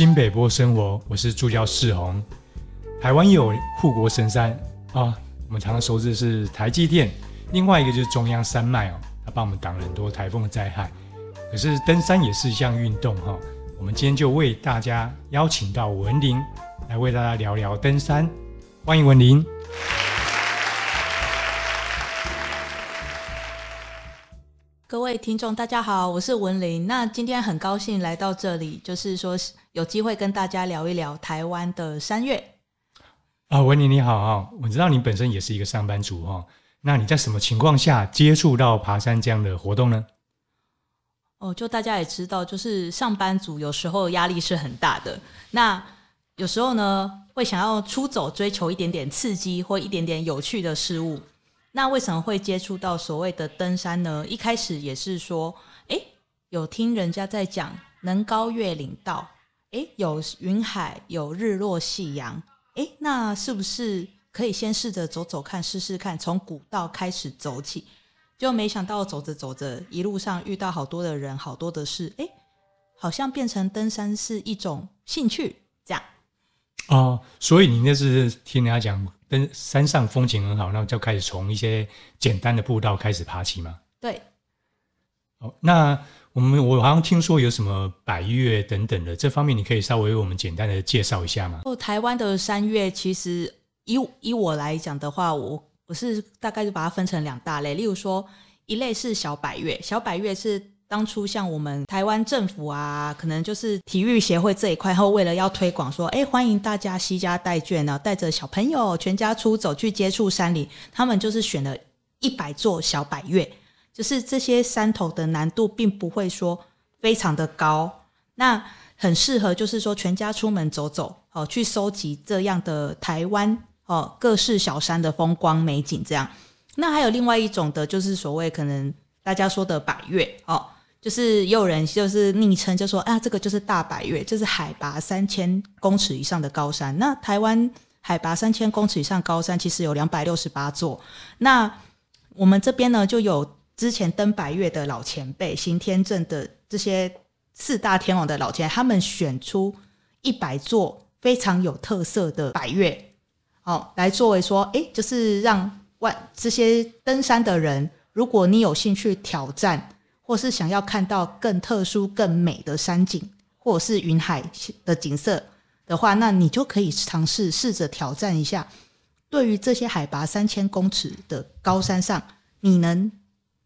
新北波生活，我是助教世宏。台湾有护国神山啊，我们常常熟知是台积电，另外一个就是中央山脉哦，它帮我们挡了很多台风的灾害。可是登山也是一项运动哈，我们今天就为大家邀请到文玲来为大家聊聊登山，欢迎文玲。各位听众，大家好，我是文玲。那今天很高兴来到这里，就是说有机会跟大家聊一聊台湾的山月。啊，文玲你好啊，我知道你本身也是一个上班族哈，那你在什么情况下接触到爬山这样的活动呢？哦，就大家也知道，就是上班族有时候压力是很大的，那有时候呢会想要出走，追求一点点刺激或一点点有趣的事物。那为什么会接触到所谓的登山呢？一开始也是说，诶，有听人家在讲能高越岭道，诶，有云海，有日落夕阳，诶，那是不是可以先试着走走看，试试看，从古道开始走起？就没想到走着走着，一路上遇到好多的人，好多的事，诶，好像变成登山是一种兴趣，这样。哦，所以你那是听人家讲。登山上风景很好，那就开始从一些简单的步道开始爬起嘛。对。哦，那我们我好像听说有什么百岳等等的，这方面你可以稍微为我们简单的介绍一下吗？哦，台湾的山岳其实以以我来讲的话，我我是大概就把它分成两大类，例如说一类是小百岳，小百岳是。当初像我们台湾政府啊，可能就是体育协会这一块，后为了要推广说，哎，欢迎大家携家带眷呢，带着小朋友全家出走去接触山林，他们就是选了一百座小百岳，就是这些山头的难度并不会说非常的高，那很适合就是说全家出门走走，哦，去收集这样的台湾哦各式小山的风光美景这样。那还有另外一种的，就是所谓可能大家说的百岳哦。就是也有人就是昵称就说啊，这个就是大百岳，就是海拔三千公尺以上的高山。那台湾海拔三千公尺以上高山其实有两百六十八座。那我们这边呢，就有之前登白月的老前辈，行天正的这些四大天王的老前辈，他们选出一百座非常有特色的百岳，好来作为说，哎，就是让万这些登山的人，如果你有兴趣挑战。或是想要看到更特殊、更美的山景，或者是云海的景色的话，那你就可以尝试试着挑战一下。对于这些海拔三千公尺的高山上，你能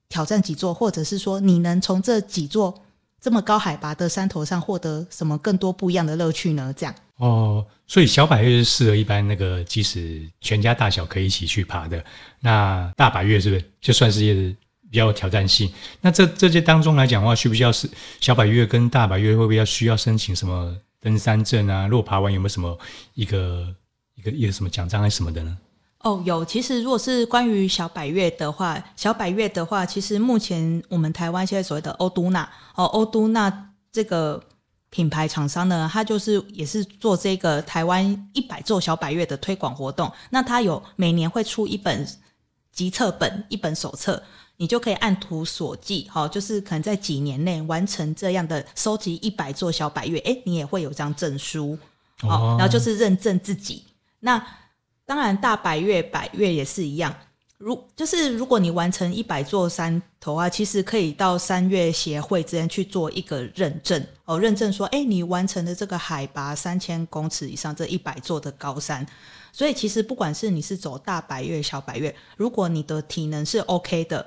挑战几座，或者是说你能从这几座这么高海拔的山头上获得什么更多不一样的乐趣呢？这样哦，所以小百岳是适合一般那个即使全家大小可以一起去爬的。那大百岳是不是就算是比较有挑战性。那这这些当中来讲的话，需不需要是小百岳跟大百岳会不会要需要申请什么登山证啊？如果爬完有没有什么一个一个一个什么奖章还是什么的呢？哦，有。其实如果是关于小百岳的话，小百岳的话，其实目前我们台湾现在所谓的欧都纳哦，欧都纳这个品牌厂商呢，它就是也是做这个台湾一百座小百岳的推广活动。那它有每年会出一本集册本，一本手册。你就可以按图索骥，好，就是可能在几年内完成这样的收集一百座小百岳，诶，你也会有张证书，好，然后就是认证自己。那当然，大百岳、百岳也是一样。如就是如果你完成一百座山头啊，其实可以到山岳协会之间去做一个认证，哦，认证说，诶，你完成的这个海拔三千公尺以上这一百座的高山。所以其实不管是你是走大百岳、小百岳，如果你的体能是 OK 的。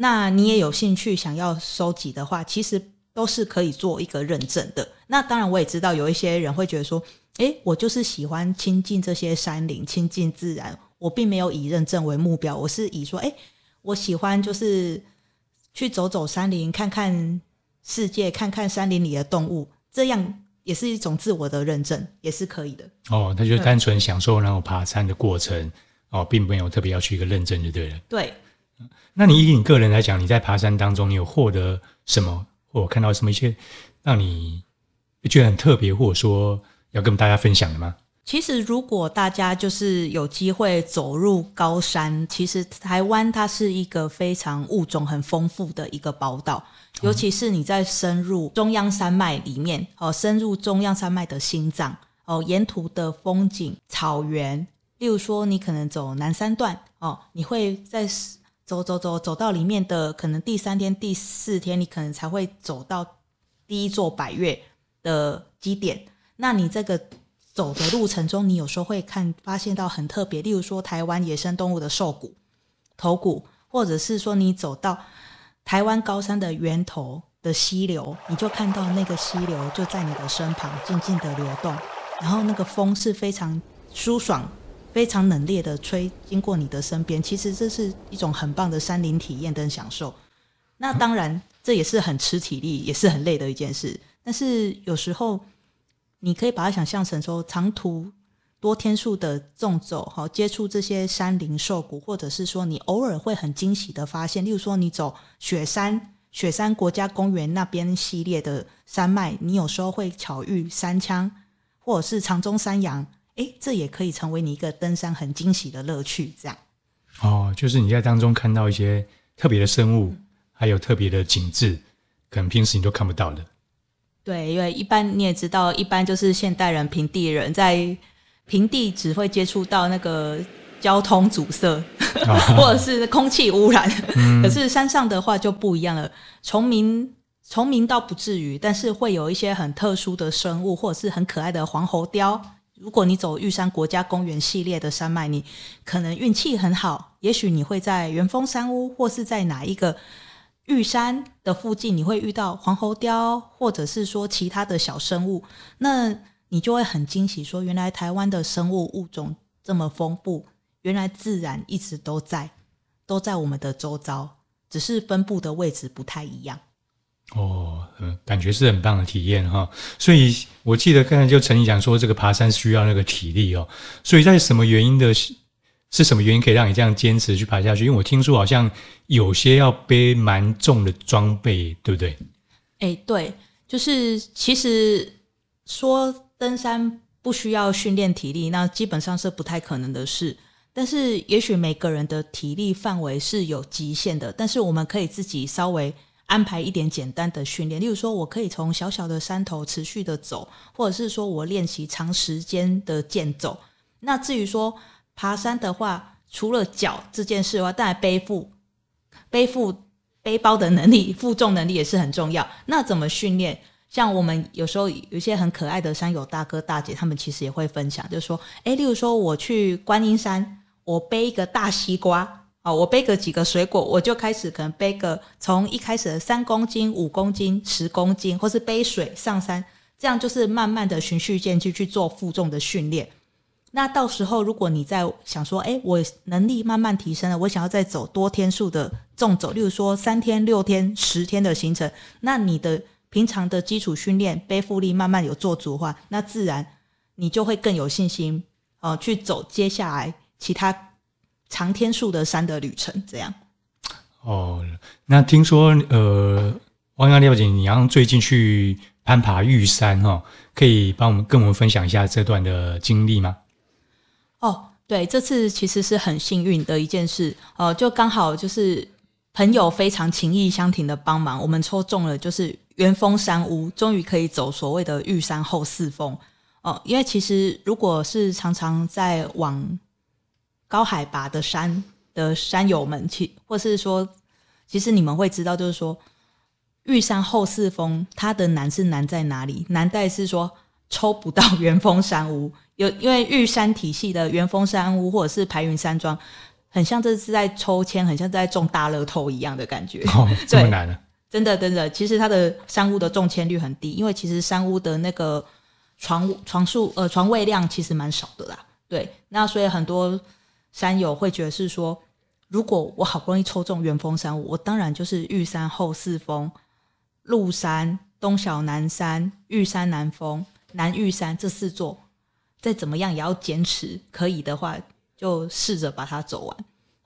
那你也有兴趣想要收集的话，其实都是可以做一个认证的。那当然，我也知道有一些人会觉得说，诶，我就是喜欢亲近这些山林，亲近自然，我并没有以认证为目标，我是以说，诶，我喜欢就是去走走山林，看看世界，看看山林里的动物，这样也是一种自我的认证，也是可以的。哦，他就单纯享受那种爬山的过程，哦，并没有特别要去一个认证就对了。对。那你以你个人来讲，你在爬山当中，你有获得什么，或看到什么一些让你觉得很特别，或者说要跟大家分享的吗？其实，如果大家就是有机会走入高山，其实台湾它是一个非常物种很丰富的一个宝岛。尤其是你在深入中央山脉里面哦，深入中央山脉的心脏哦，沿途的风景、草原，例如说你可能走南三段哦，你会在走走走走到里面的可能第三天、第四天，你可能才会走到第一座百岳的基点。那你这个。走的路程中，你有时候会看发现到很特别，例如说台湾野生动物的兽骨、头骨，或者是说你走到台湾高山的源头的溪流，你就看到那个溪流就在你的身旁静静的流动，然后那个风是非常舒爽、非常冷冽的吹经过你的身边。其实这是一种很棒的山林体验跟享受。那当然，这也是很吃体力，也是很累的一件事。但是有时候。你可以把它想象成说，长途多天数的纵走，好接触这些山林兽谷，或者是说你偶尔会很惊喜的发现，例如说你走雪山、雪山国家公园那边系列的山脉，你有时候会巧遇山羌，或者是长中山羊，诶，这也可以成为你一个登山很惊喜的乐趣。这样哦，就是你在当中看到一些特别的生物，还有特别的景致，可能平时你都看不到的。对，因为一般你也知道，一般就是现代人、平地人在平地只会接触到那个交通阻塞，啊、或者是空气污染。嗯、可是山上的话就不一样了，虫鸣虫鸣倒不至于，但是会有一些很特殊的生物，或者是很可爱的黄喉貂。如果你走玉山国家公园系列的山脉，你可能运气很好，也许你会在元丰山屋，或是在哪一个。玉山的附近，你会遇到黄喉貂，或者是说其他的小生物，那你就会很惊喜，说原来台湾的生物物种这么丰富，原来自然一直都在，都在我们的周遭，只是分布的位置不太一样。哦，嗯，感觉是很棒的体验哈。所以我记得刚才就陈毅讲说，这个爬山需要那个体力哦。所以在什么原因的？是什么原因可以让你这样坚持去爬下去？因为我听说好像有些要背蛮重的装备，对不对？哎，对，就是其实说登山不需要训练体力，那基本上是不太可能的事。但是也许每个人的体力范围是有极限的，但是我们可以自己稍微安排一点简单的训练，例如说我可以从小小的山头持续的走，或者是说我练习长时间的健走。那至于说，爬山的话，除了脚这件事外，当然背负、背负背包的能力、负重能力也是很重要。那怎么训练？像我们有时候有一些很可爱的山友大哥大姐，他们其实也会分享，就是说，诶，例如说我去观音山，我背一个大西瓜啊，我背个几个水果，我就开始可能背个从一开始的三公斤、五公斤、十公斤，或是背水上山，这样就是慢慢的循序渐进去做负重的训练。那到时候，如果你在想说，哎，我能力慢慢提升了，我想要再走多天数的重走，例如说三天、六天、十天的行程，那你的平常的基础训练背负力慢慢有做足的话，那自然你就会更有信心哦、呃，去走接下来其他长天数的山的旅程。这样。哦，那听说呃，汪洋廖景你，然后最近去攀爬玉山哈、哦，可以帮我们跟我们分享一下这段的经历吗？哦，对，这次其实是很幸运的一件事哦，就刚好就是朋友非常情意相挺的帮忙，我们抽中了就是元峰山屋，终于可以走所谓的玉山后四峰哦。因为其实如果是常常在往高海拔的山的山友们，其或是说，其实你们会知道，就是说玉山后四峰它的难是难在哪里？难在是说抽不到 元峰山屋。有，因为玉山体系的元峰山屋或者是排云山庄，很像这是在抽签，很像在中大乐透一样的感觉。哦，这么难啊！真的，真的，其实它的山屋的中签率很低，因为其实山屋的那个床床数呃床位量其实蛮少的啦。对，那所以很多山友会觉得是说，如果我好不容易抽中元丰山，我当然就是玉山后四峰、鹿山、东小南山、玉山南峰、南玉山这四座。再怎么样也要坚持，可以的话就试着把它走完。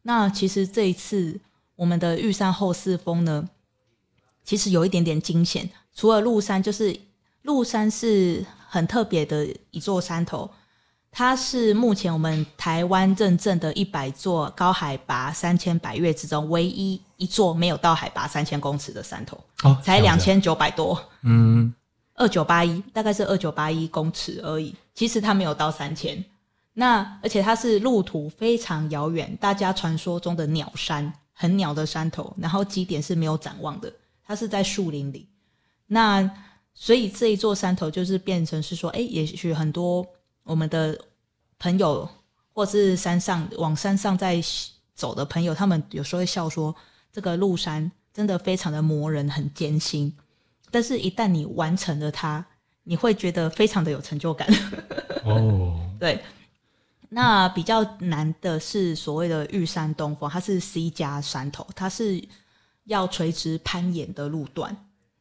那其实这一次我们的玉山后四峰呢，其实有一点点惊险。除了鹿山，就是鹿山是很特别的一座山头，它是目前我们台湾认证的一百座高海拔三千百岳之中唯一一座没有到海拔三千公尺的山头，哦，才两千九百多，嗯，二九八一，大概是二九八一公尺而已。其实它没有到三千，那而且它是路途非常遥远，大家传说中的鸟山，很鸟的山头，然后基点是没有展望的，它是在树林里。那所以这一座山头就是变成是说，哎，也许很多。我们的朋友，或是山上往山上在走的朋友，他们有时候会笑说：“这个路山真的非常的磨人，很艰辛。但是，一旦你完成了它，你会觉得非常的有成就感。”哦，对。那比较难的是所谓的玉山东峰，它是 C 加山头，它是要垂直攀岩的路段。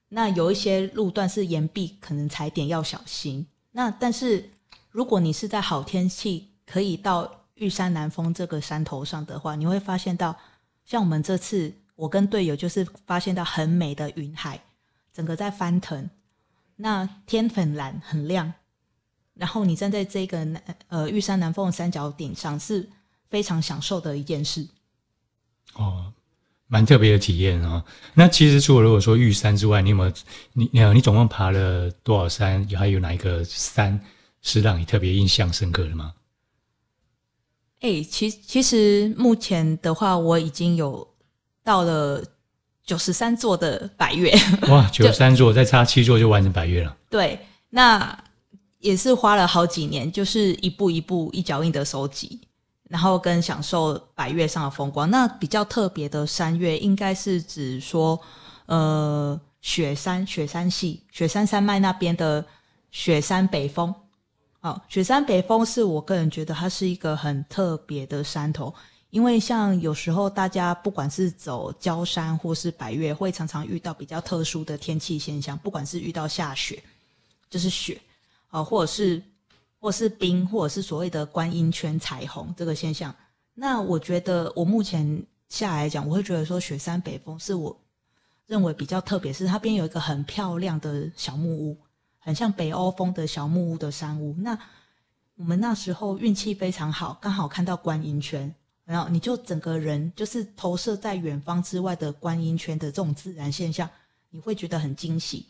那有一些路段是岩壁，可能踩点要小心。那但是。如果你是在好天气可以到玉山南峰这个山头上的话，你会发现到，像我们这次我跟队友就是发现到很美的云海，整个在翻腾，那天很蓝很亮，然后你站在这个南呃玉山南峰的山脚顶上，是非常享受的一件事。哦，蛮特别的体验啊、那其实除了如果说玉山之外，你有没有你你你总共爬了多少山？还有哪一个山？是让你特别印象深刻的吗？哎、欸，其其实目前的话，我已经有到了九十三座的百岳。哇，九十三座，再差七座就完成百岳了。对，那也是花了好几年，就是一步一步、一脚印的收集，然后跟享受百岳上的风光。那比较特别的山岳，应该是指说，呃，雪山、雪山系、雪山山脉那边的雪山北峰。哦，雪山北峰是我个人觉得它是一个很特别的山头，因为像有时候大家不管是走焦山或是百岳，会常常遇到比较特殊的天气现象，不管是遇到下雪，就是雪，啊，或者是或是冰，或者是所谓的观音圈彩虹这个现象。那我觉得我目前下来讲，我会觉得说雪山北峰是我认为比较特别，是它边有一个很漂亮的小木屋。很像北欧风的小木屋的山屋。那我们那时候运气非常好，刚好看到观音圈，然后你就整个人就是投射在远方之外的观音圈的这种自然现象，你会觉得很惊喜。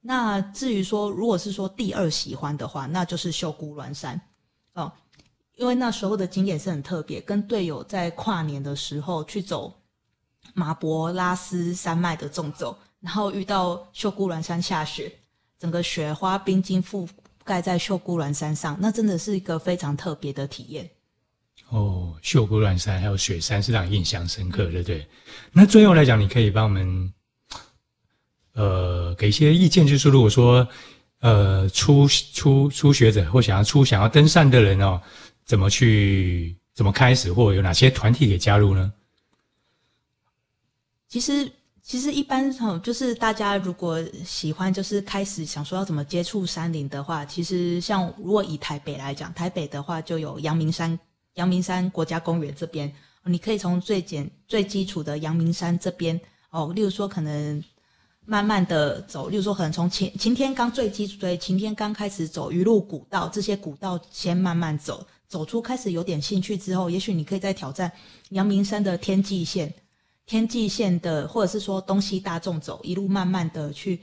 那至于说，如果是说第二喜欢的话，那就是秀姑峦山哦，因为那时候的景点是很特别，跟队友在跨年的时候去走马博拉斯山脉的纵走，然后遇到秀姑峦山下雪。整个雪花冰晶覆盖在秀姑峦山上，那真的是一个非常特别的体验。哦，秀姑峦山还有雪山是让你印象深刻的，对不对？那最后来讲，你可以帮我们呃给一些意见，就是如果说呃初初初学者或想要初想要登山的人哦，怎么去怎么开始，或有哪些团体可以加入呢？其实。其实一般哈，就是大家如果喜欢，就是开始想说要怎么接触山林的话，其实像如果以台北来讲，台北的话就有阳明山、阳明山国家公园这边，你可以从最简、最基础的阳明山这边哦，例如说可能慢慢的走，例如说可能从晴晴天刚最基础，对，晴天刚开始走，鱼路古道这些古道先慢慢走，走出开始有点兴趣之后，也许你可以再挑战阳明山的天际线。天际线的，或者是说东西大众走，一路慢慢的去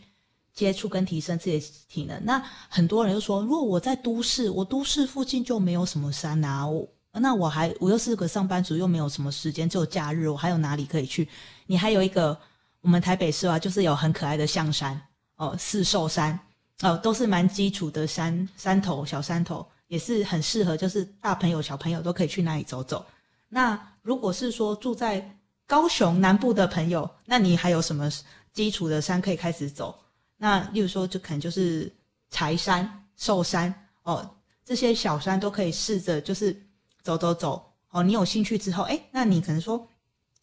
接触跟提升自己的体能。那很多人就说，如果我在都市，我都市附近就没有什么山啊，我那我还我又是个上班族，又没有什么时间，只有假日，我还有哪里可以去？你还有一个我们台北市啊，就是有很可爱的象山哦，四兽山哦，都是蛮基础的山山头小山头，也是很适合，就是大朋友小朋友都可以去那里走走。那如果是说住在高雄南部的朋友，那你还有什么基础的山可以开始走？那例如说，就可能就是柴山、寿山哦，这些小山都可以试着就是走走走哦。你有兴趣之后，诶，那你可能说，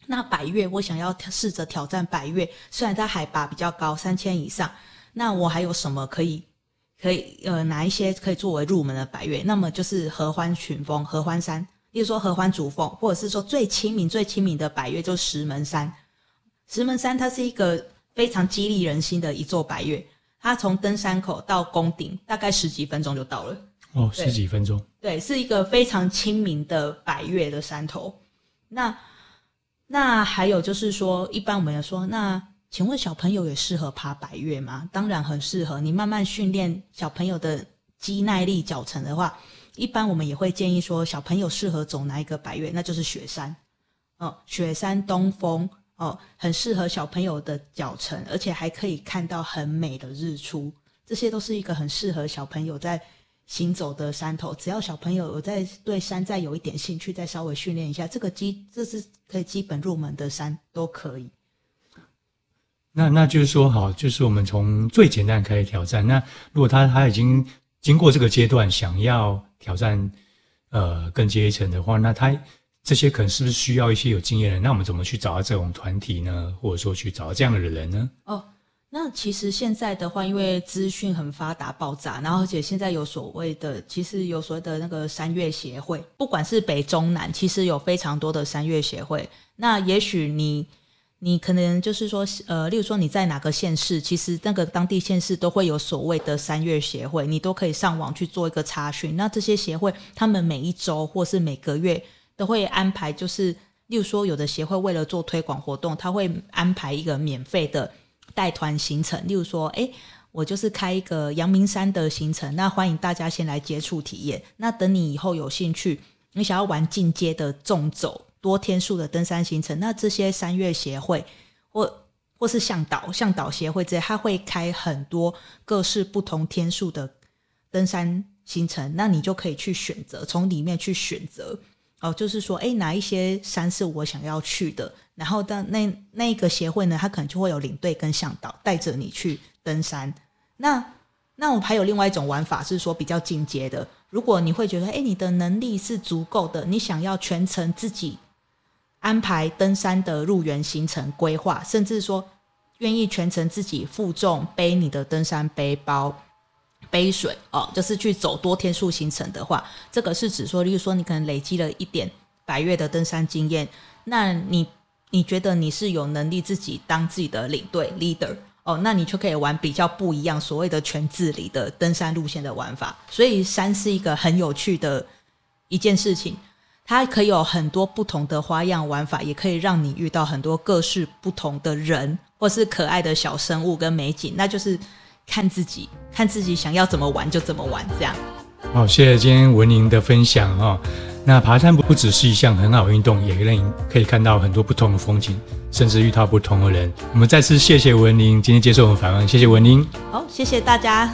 那百岳我想要试着挑战百岳，虽然它海拔比较高，三千以上，那我还有什么可以可以呃哪一些可以作为入门的百岳？那么就是合欢群峰、合欢山。比如说合欢主峰，或者是说最亲民、最亲民的百岳，就是石门山。石门山它是一个非常激励人心的一座百岳，它从登山口到宫顶大概十几分钟就到了。哦，十几分钟。对，是一个非常亲民的百岳的山头。那那还有就是说，一般我们也说，那请问小朋友也适合爬百岳吗？当然很适合。你慢慢训练小朋友的肌耐力、脚程的话，一般我们也会建议说，小朋友适合走哪一个百岳？那就是雪山。哦，雪山东峰哦，很适合小朋友的脚程，而且还可以看到很美的日出。这些都是一个很适合小朋友在行走的山头。只要小朋友有在对山再有一点兴趣，再稍微训练一下，这个基这是可以基本入门的山都可以。那那就是说，好，就是我们从最简单开始挑战。那如果他他已经经过这个阶段，想要挑战呃更阶层的话，那他。这些可能是不是需要一些有经验的人？那我们怎么去找到这种团体呢？或者说去找到这样的人呢？哦，那其实现在的话，因为资讯很发达、爆炸，然后而且现在有所谓的，其实有所谓的那个山岳协会，不管是北中南，其实有非常多的山岳协会。那也许你你可能就是说，呃，例如说你在哪个县市，其实那个当地县市都会有所谓的山岳协会，你都可以上网去做一个查询。那这些协会，他们每一周或是每个月。都会安排，就是例如说，有的协会为了做推广活动，他会安排一个免费的带团行程。例如说，哎，我就是开一个阳明山的行程，那欢迎大家先来接触体验。那等你以后有兴趣，你想要玩进阶的纵走多天数的登山行程，那这些山岳协会或或是向导向导协会这些，他会开很多各式不同天数的登山行程，那你就可以去选择，从里面去选择。哦，就是说，诶，哪一些山是我想要去的？然后，当那那个协会呢，他可能就会有领队跟向导带着你去登山。那那我还有另外一种玩法，是说比较进阶的。如果你会觉得，诶，你的能力是足够的，你想要全程自己安排登山的入园行程规划，甚至说愿意全程自己负重背你的登山背包。背水哦，就是去走多天数行程的话，这个是指说，例如说你可能累积了一点百岳的登山经验，那你你觉得你是有能力自己当自己的领队 leader 哦，那你就可以玩比较不一样，所谓的全自理的登山路线的玩法。所以山是一个很有趣的一件事情，它可以有很多不同的花样玩法，也可以让你遇到很多各式不同的人，或是可爱的小生物跟美景，那就是。看自己，看自己想要怎么玩就怎么玩，这样。好，谢谢今天文玲的分享哦。那爬山不不只是一项很好的运动，也让你可以看到很多不同的风景，甚至遇到不同的人。我们再次谢谢文玲今天接受我们访问，谢谢文玲。好，谢谢大家。